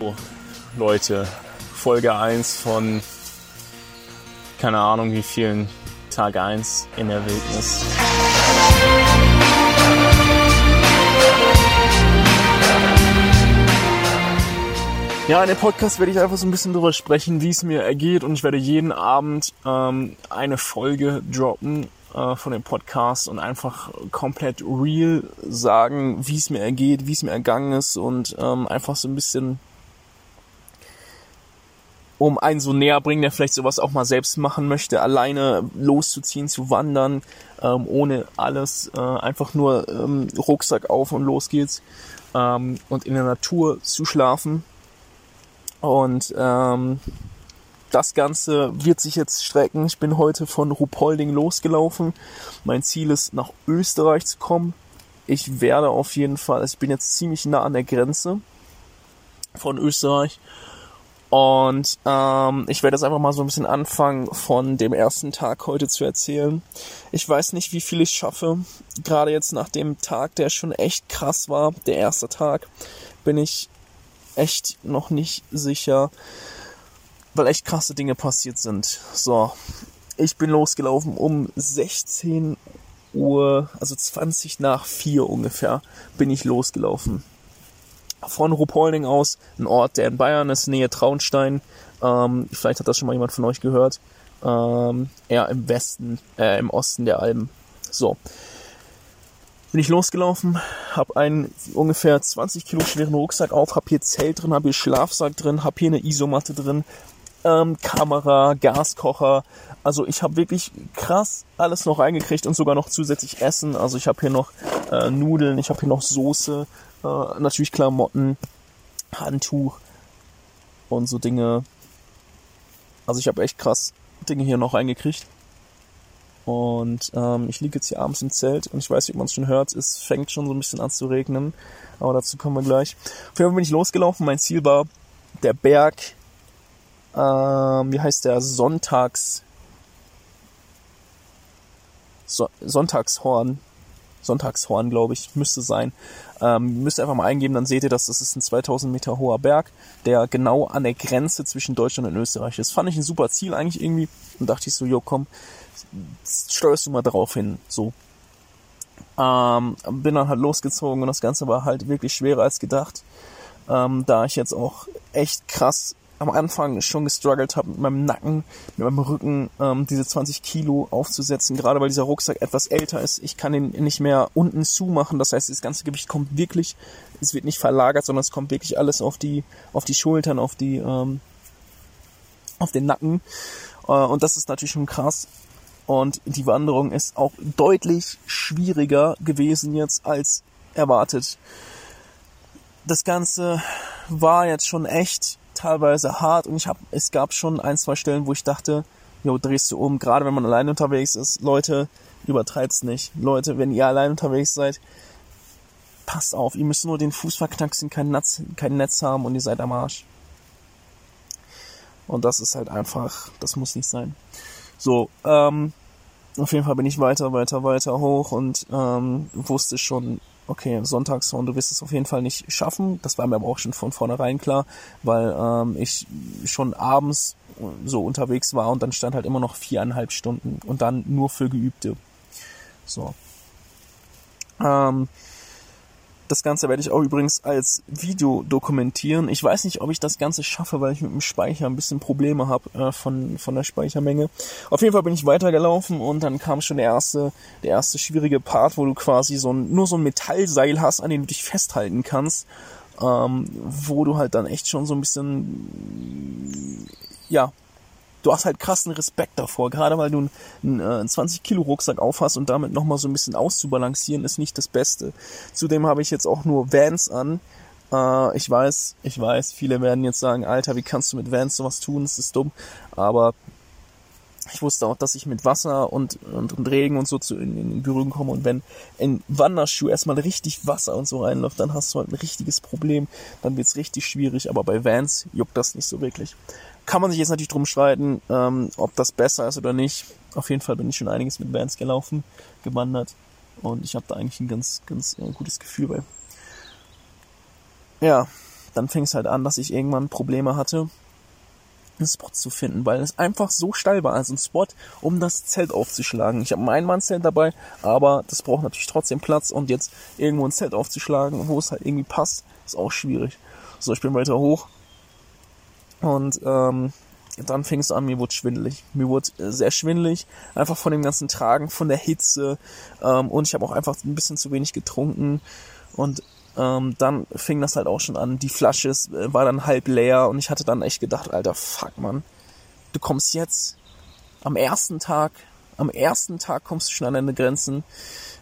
So, Leute, Folge 1 von keine Ahnung wie vielen Tag 1 in der Wildnis. Ja, in dem Podcast werde ich einfach so ein bisschen darüber sprechen, wie es mir ergeht und ich werde jeden Abend ähm, eine Folge droppen äh, von dem Podcast und einfach komplett real sagen, wie es mir ergeht, wie es mir ergangen ist und ähm, einfach so ein bisschen um einen so näher bringen, der vielleicht sowas auch mal selbst machen möchte, alleine loszuziehen, zu wandern, ähm, ohne alles, äh, einfach nur ähm, Rucksack auf und los geht's ähm, und in der Natur zu schlafen. Und ähm, das Ganze wird sich jetzt strecken. Ich bin heute von Rupolding losgelaufen. Mein Ziel ist, nach Österreich zu kommen. Ich werde auf jeden Fall, also ich bin jetzt ziemlich nah an der Grenze von Österreich und ähm, ich werde jetzt einfach mal so ein bisschen anfangen, von dem ersten Tag heute zu erzählen. Ich weiß nicht, wie viel ich schaffe. Gerade jetzt nach dem Tag, der schon echt krass war, der erste Tag, bin ich echt noch nicht sicher, weil echt krasse Dinge passiert sind. So, ich bin losgelaufen um 16 Uhr, also 20 nach 4 ungefähr, bin ich losgelaufen von Ruhpolding aus, ein Ort, der in Bayern ist, Nähe Traunstein. Ähm, vielleicht hat das schon mal jemand von euch gehört. Ähm, eher im Westen, äh, im Osten der Alpen. So. Bin ich losgelaufen, habe einen ungefähr 20 Kilo schweren Rucksack auf, habe hier Zelt drin, habe hier Schlafsack drin, habe hier eine Isomatte drin, ähm, Kamera, Gaskocher. Also ich habe wirklich krass alles noch reingekriegt und sogar noch zusätzlich Essen. Also ich habe hier noch äh, Nudeln, ich habe hier noch Soße, äh, natürlich Klamotten, Handtuch und so Dinge. Also ich habe echt krass Dinge hier noch reingekriegt. Und ähm, ich liege jetzt hier abends im Zelt und ich weiß nicht, ob man es schon hört, es fängt schon so ein bisschen an zu regnen. Aber dazu kommen wir gleich. Auf jeden Fall bin ich losgelaufen. Mein Ziel war der Berg, ähm, wie heißt der, Sonntags, so Sonntagshorn. Sonntagshorn, glaube ich, müsste sein. Ähm, müsst ihr einfach mal eingeben, dann seht ihr, dass das ist ein 2000 Meter hoher Berg, der genau an der Grenze zwischen Deutschland und Österreich ist. Fand ich ein super Ziel eigentlich irgendwie und dachte ich so, jo komm, steuerst du mal drauf hin, so. Ähm, bin dann halt losgezogen und das Ganze war halt wirklich schwerer als gedacht. Ähm, da ich jetzt auch echt krass am Anfang schon gestruggelt habe mit meinem Nacken, mit meinem Rücken, ähm, diese 20 Kilo aufzusetzen, gerade weil dieser Rucksack etwas älter ist. Ich kann ihn nicht mehr unten zumachen, das heißt, das ganze Gewicht kommt wirklich, es wird nicht verlagert, sondern es kommt wirklich alles auf die, auf die Schultern, auf die, ähm, auf den Nacken. Äh, und das ist natürlich schon krass. Und die Wanderung ist auch deutlich schwieriger gewesen jetzt als erwartet. Das Ganze war jetzt schon echt teilweise hart und ich habe, es gab schon ein, zwei Stellen, wo ich dachte, jo, drehst du um, gerade wenn man allein unterwegs ist. Leute, übertreibt's nicht. Leute, wenn ihr allein unterwegs seid, passt auf, ihr müsst nur den Fuß verknacksen, kein Netz, kein Netz haben und ihr seid am Arsch. Und das ist halt einfach, das muss nicht sein. So, ähm, auf jeden Fall bin ich weiter, weiter, weiter hoch und ähm, wusste schon, okay, Sonntagshorn, du wirst es auf jeden Fall nicht schaffen. Das war mir aber auch schon von vornherein klar, weil ähm, ich schon abends so unterwegs war und dann stand halt immer noch viereinhalb Stunden und dann nur für Geübte. So. Ähm, das Ganze werde ich auch übrigens als Video dokumentieren. Ich weiß nicht, ob ich das Ganze schaffe, weil ich mit dem Speicher ein bisschen Probleme habe äh, von, von der Speichermenge. Auf jeden Fall bin ich weitergelaufen und dann kam schon der erste, der erste schwierige Part, wo du quasi so ein, nur so ein Metallseil hast, an dem du dich festhalten kannst, ähm, wo du halt dann echt schon so ein bisschen, ja, du hast halt krassen Respekt davor, gerade weil du einen, einen 20 Kilo Rucksack aufhast und damit nochmal so ein bisschen auszubalancieren ist nicht das Beste. Zudem habe ich jetzt auch nur Vans an. Äh, ich weiß, ich weiß, viele werden jetzt sagen, Alter, wie kannst du mit Vans sowas tun? Das ist dumm. Aber ich wusste auch, dass ich mit Wasser und, und, und Regen und so zu, in, in Berührung komme. Und wenn ein Wanderschuh erstmal richtig Wasser und so reinläuft, dann hast du halt ein richtiges Problem. Dann wird's richtig schwierig. Aber bei Vans juckt das nicht so wirklich kann man sich jetzt natürlich drum streiten, ähm, ob das besser ist oder nicht. Auf jeden Fall bin ich schon einiges mit Bands gelaufen, gewandert und ich habe da eigentlich ein ganz, ganz äh, gutes Gefühl bei. Ja, dann fing es halt an, dass ich irgendwann Probleme hatte, einen Spot zu finden, weil es einfach so steil war, also ein Spot, um das Zelt aufzuschlagen. Ich habe ein Einmannzelt dabei, aber das braucht natürlich trotzdem Platz und jetzt irgendwo ein Zelt aufzuschlagen, wo es halt irgendwie passt, ist auch schwierig. So, ich bin weiter hoch und ähm, dann fing es an, mir wurde schwindelig. Mir wurde äh, sehr schwindelig, einfach von dem ganzen Tragen, von der Hitze ähm, und ich habe auch einfach ein bisschen zu wenig getrunken und ähm, dann fing das halt auch schon an. Die Flasche äh, war dann halb leer und ich hatte dann echt gedacht, alter, fuck, man, du kommst jetzt am ersten Tag, am ersten Tag kommst du schon an deine Grenzen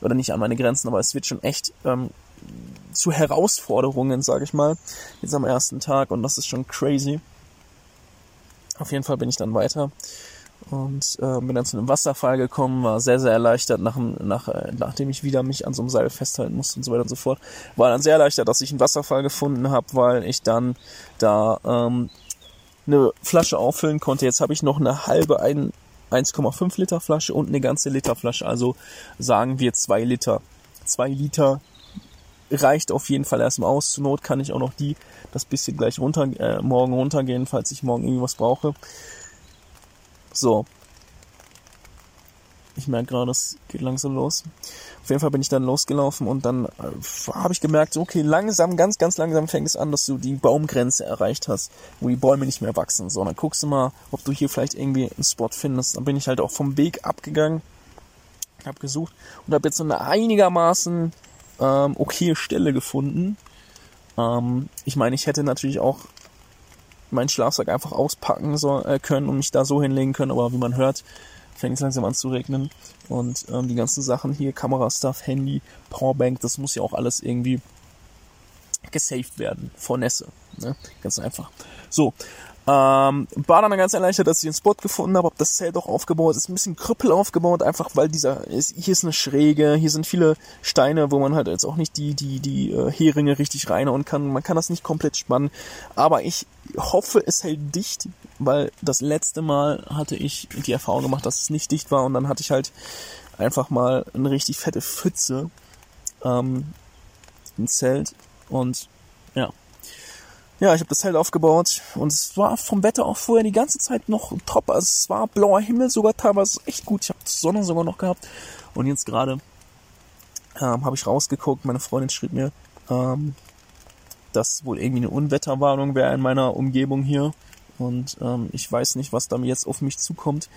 oder nicht an meine Grenzen, aber es wird schon echt ähm, zu Herausforderungen, sage ich mal, jetzt am ersten Tag und das ist schon crazy. Auf jeden Fall bin ich dann weiter und äh, bin dann zu einem Wasserfall gekommen, war sehr, sehr erleichtert, nach, nach, äh, nachdem ich wieder mich an so einem Seil festhalten musste und so weiter und so fort. War dann sehr erleichtert, dass ich einen Wasserfall gefunden habe, weil ich dann da ähm, eine Flasche auffüllen konnte. Jetzt habe ich noch eine halbe 1,5 Liter Flasche und eine ganze Liter Flasche, also sagen wir zwei Liter. Zwei Liter reicht auf jeden Fall erstmal aus. Zur Not kann ich auch noch die, das bisschen gleich runter, äh, morgen runtergehen, falls ich morgen irgendwas brauche. So. Ich merke gerade, es geht langsam los. Auf jeden Fall bin ich dann losgelaufen und dann äh, habe ich gemerkt, okay, langsam, ganz, ganz langsam fängt es an, dass du die Baumgrenze erreicht hast, wo die Bäume nicht mehr wachsen. So, dann guckst du mal, ob du hier vielleicht irgendwie einen Spot findest. Dann bin ich halt auch vom Weg abgegangen, habe gesucht und habe jetzt so eine einigermaßen ähm, okay Stelle gefunden. Ähm, ich meine, ich hätte natürlich auch meinen Schlafsack einfach auspacken so, äh, können und mich da so hinlegen können, aber wie man hört, fängt es langsam an zu regnen und ähm, die ganzen Sachen hier, Kamerastuff, Handy, Powerbank, das muss ja auch alles irgendwie gesaved werden vor Nässe. Ne? Ganz einfach. So, ähm, war dann ganz erleichtert, dass ich den Spot gefunden habe, habe das Zelt auch aufgebaut, ist ein bisschen krüppel aufgebaut, einfach weil dieser, ist, hier ist eine Schräge, hier sind viele Steine, wo man halt jetzt auch nicht die, die, die äh, Heringe richtig reinhauen kann, man kann das nicht komplett spannen, aber ich hoffe, es hält dicht, weil das letzte Mal hatte ich die Erfahrung gemacht, dass es nicht dicht war. Und dann hatte ich halt einfach mal eine richtig fette Pfütze ähm, im Zelt. Und ja, ja, ich habe das Zelt aufgebaut und es war vom Wetter auch vorher die ganze Zeit noch top. Also es war blauer Himmel sogar teilweise echt gut. Ich habe Sonne sogar noch gehabt. Und jetzt gerade ähm, habe ich rausgeguckt. Meine Freundin schrieb mir, ähm, dass wohl irgendwie eine Unwetterwarnung wäre in meiner Umgebung hier. Und ähm, ich weiß nicht, was da jetzt auf mich zukommt.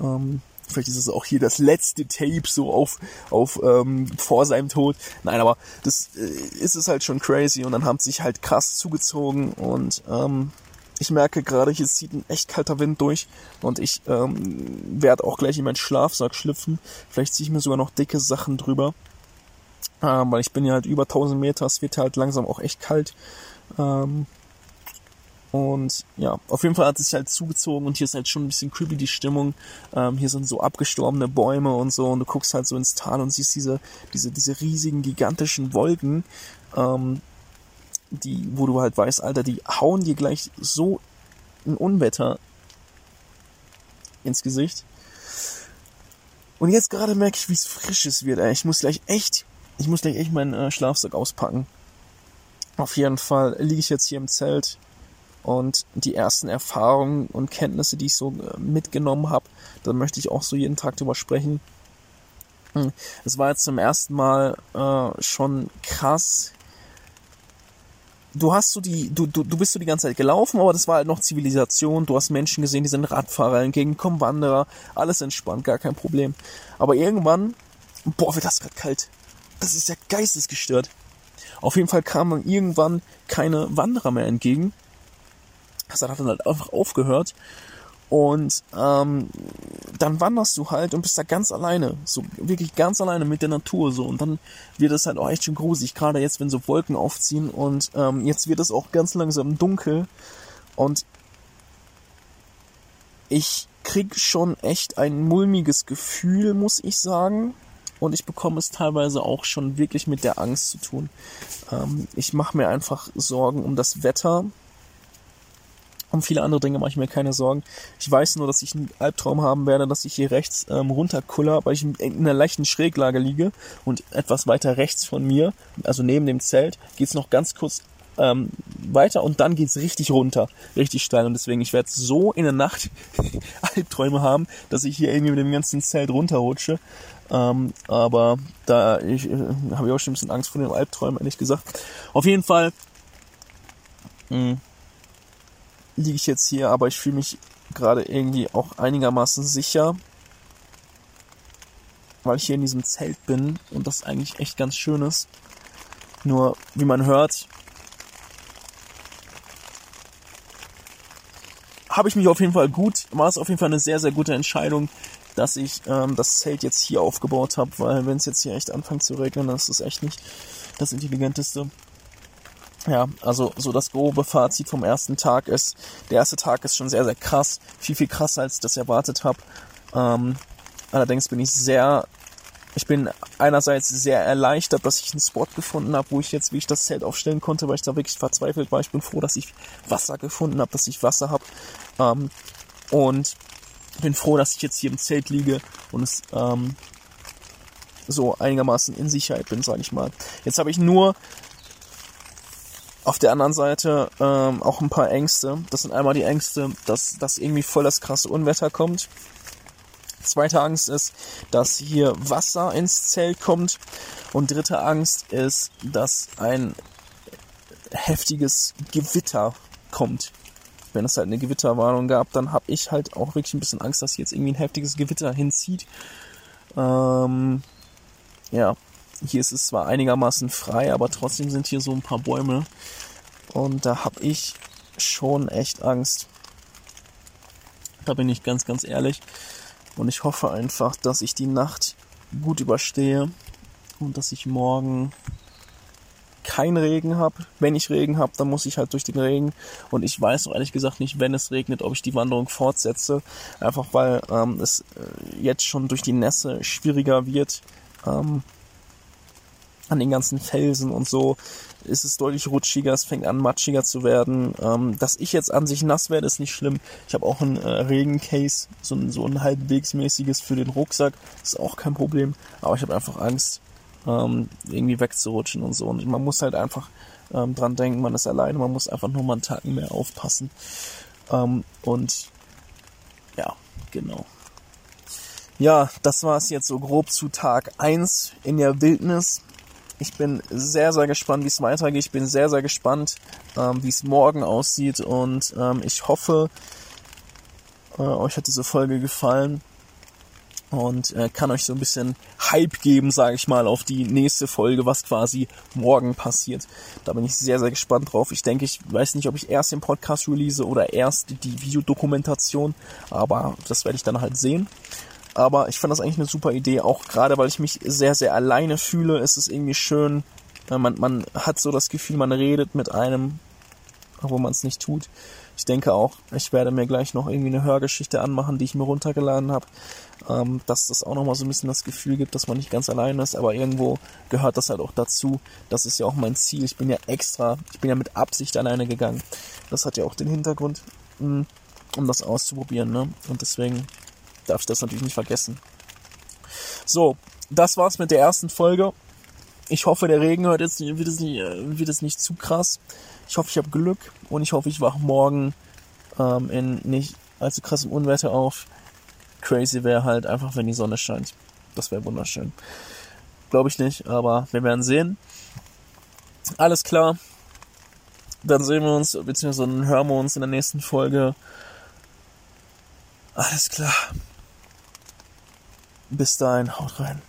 Ähm, Vielleicht ist es auch hier das letzte Tape so auf, auf ähm, vor seinem Tod. Nein, aber das äh, ist es halt schon crazy und dann haben sich halt krass zugezogen und ähm, ich merke gerade, hier zieht ein echt kalter Wind durch und ich ähm, werde auch gleich in meinen Schlafsack schlüpfen. Vielleicht ziehe ich mir sogar noch dicke Sachen drüber, ähm, weil ich bin ja halt über 1000 Meter, es wird halt langsam auch echt kalt. Ähm, und ja, auf jeden Fall hat es sich halt zugezogen und hier ist halt schon ein bisschen creepy die Stimmung. Ähm, hier sind so abgestorbene Bäume und so und du guckst halt so ins Tal und siehst diese, diese, diese riesigen, gigantischen Wolken, ähm, die, wo du halt weißt, Alter, die hauen dir gleich so ein Unwetter ins Gesicht. Und jetzt gerade merke ich, wie es frisch es wird. Ey. Ich muss gleich echt, ich muss gleich echt meinen äh, Schlafsack auspacken. Auf jeden Fall liege ich jetzt hier im Zelt und die ersten Erfahrungen und Kenntnisse, die ich so äh, mitgenommen habe, da möchte ich auch so jeden Tag drüber sprechen. Hm, es war jetzt zum ersten Mal äh, schon krass. Du hast so die, du, du, du bist so die ganze Zeit gelaufen, aber das war halt noch Zivilisation. Du hast Menschen gesehen, die sind Radfahrer, entgegenkommen Wanderer, alles entspannt, gar kein Problem. Aber irgendwann, boah, wird das gerade kalt. Das ist ja geistesgestört. Auf jeden Fall kamen irgendwann keine Wanderer mehr entgegen das hat dann halt einfach aufgehört. Und ähm, dann wanderst du halt und bist da ganz alleine, so wirklich ganz alleine mit der Natur so. Und dann wird es halt auch echt schon gruselig, gerade jetzt, wenn so Wolken aufziehen und ähm, jetzt wird es auch ganz langsam dunkel. Und ich krieg schon echt ein mulmiges Gefühl, muss ich sagen. Und ich bekomme es teilweise auch schon wirklich mit der Angst zu tun. Ähm, ich mache mir einfach Sorgen um das Wetter, um viele andere Dinge mache ich mir keine Sorgen. Ich weiß nur, dass ich einen Albtraum haben werde, dass ich hier rechts ähm, runterkuller, weil ich in, in einer leichten Schräglage liege und etwas weiter rechts von mir, also neben dem Zelt, geht es noch ganz kurz ähm, weiter und dann geht's richtig runter, richtig steil und deswegen ich werde so in der Nacht Albträume haben, dass ich hier irgendwie mit dem ganzen Zelt runterrutsche. Ähm, aber da ich, äh, habe ich auch schon ein bisschen Angst vor den Albträumen, ehrlich gesagt. Auf jeden Fall hm, liege ich jetzt hier, aber ich fühle mich gerade irgendwie auch einigermaßen sicher, weil ich hier in diesem Zelt bin und das eigentlich echt ganz schön ist. Nur, wie man hört, habe ich mich auf jeden Fall gut, war es auf jeden Fall eine sehr, sehr gute Entscheidung, dass ich ähm, das Zelt jetzt hier aufgebaut habe, weil wenn es jetzt hier echt anfängt zu regnen, das ist echt nicht das Intelligenteste. Ja, also so das grobe Fazit vom ersten Tag ist, der erste Tag ist schon sehr, sehr krass, viel, viel krasser, als ich das erwartet habe. Ähm, allerdings bin ich sehr, ich bin einerseits sehr erleichtert, dass ich einen Spot gefunden habe, wo ich jetzt, wie ich das Zelt aufstellen konnte, weil ich da wirklich verzweifelt war. Ich bin froh, dass ich Wasser gefunden habe, dass ich Wasser habe. Ähm, und bin froh, dass ich jetzt hier im Zelt liege und es ähm, so einigermaßen in Sicherheit bin, sage ich mal. Jetzt habe ich nur auf der anderen Seite ähm, auch ein paar Ängste. Das sind einmal die Ängste, dass, dass irgendwie voll das krasse Unwetter kommt. Zweite Angst ist, dass hier Wasser ins Zelt kommt. Und dritte Angst ist, dass ein heftiges Gewitter kommt. Wenn es halt eine Gewitterwarnung gab, dann habe ich halt auch wirklich ein bisschen Angst, dass jetzt irgendwie ein heftiges Gewitter hinzieht. Ähm, ja, hier ist es zwar einigermaßen frei, aber trotzdem sind hier so ein paar Bäume. Und da habe ich schon echt Angst. Da bin ich ganz, ganz ehrlich. Und ich hoffe einfach, dass ich die Nacht gut überstehe und dass ich morgen keinen Regen habe. Wenn ich Regen habe, dann muss ich halt durch den Regen. Und ich weiß auch ehrlich gesagt nicht, wenn es regnet, ob ich die Wanderung fortsetze. Einfach weil ähm, es äh, jetzt schon durch die Nässe schwieriger wird. Ähm, an den ganzen Felsen und so ist es deutlich rutschiger, es fängt an matschiger zu werden. Ähm, dass ich jetzt an sich nass werde, ist nicht schlimm. Ich habe auch ein äh, Regencase, so ein, so ein halbwegsmäßiges für den Rucksack, ist auch kein Problem. Aber ich habe einfach Angst, ähm, irgendwie wegzurutschen und so. Und man muss halt einfach ähm, dran denken, man ist alleine, man muss einfach nur mal einen Tag mehr aufpassen. Ähm, und ja, genau. Ja, das war es jetzt so grob zu Tag 1 in der Wildnis. Ich bin sehr, sehr gespannt, wie es weitergeht. Ich bin sehr, sehr gespannt, ähm, wie es morgen aussieht. Und ähm, ich hoffe, äh, euch hat diese Folge gefallen und äh, kann euch so ein bisschen Hype geben, sage ich mal, auf die nächste Folge, was quasi morgen passiert. Da bin ich sehr, sehr gespannt drauf. Ich denke, ich weiß nicht, ob ich erst den Podcast release oder erst die Videodokumentation, aber das werde ich dann halt sehen. Aber ich fand das eigentlich eine super Idee, auch gerade weil ich mich sehr, sehr alleine fühle, ist es irgendwie schön. Äh, man, man hat so das Gefühl, man redet mit einem, obwohl man es nicht tut. Ich denke auch, ich werde mir gleich noch irgendwie eine Hörgeschichte anmachen, die ich mir runtergeladen habe, ähm, dass das auch nochmal so ein bisschen das Gefühl gibt, dass man nicht ganz allein ist, aber irgendwo gehört das halt auch dazu. Das ist ja auch mein Ziel. Ich bin ja extra, ich bin ja mit Absicht alleine gegangen. Das hat ja auch den Hintergrund, mm, um das auszuprobieren, ne? Und deswegen darf ich das natürlich nicht vergessen. So, das war's mit der ersten Folge. Ich hoffe, der Regen hört jetzt, wird es nicht, äh, wird es nicht zu krass. Ich hoffe, ich habe Glück und ich hoffe, ich wache morgen ähm, in nicht allzu krassem Unwetter auf. Crazy wäre halt einfach, wenn die Sonne scheint. Das wäre wunderschön. Glaube ich nicht, aber wir werden sehen. Alles klar. Dann sehen wir uns, beziehungsweise hören wir uns in der nächsten Folge. Alles klar. Bis dahin, haut rein.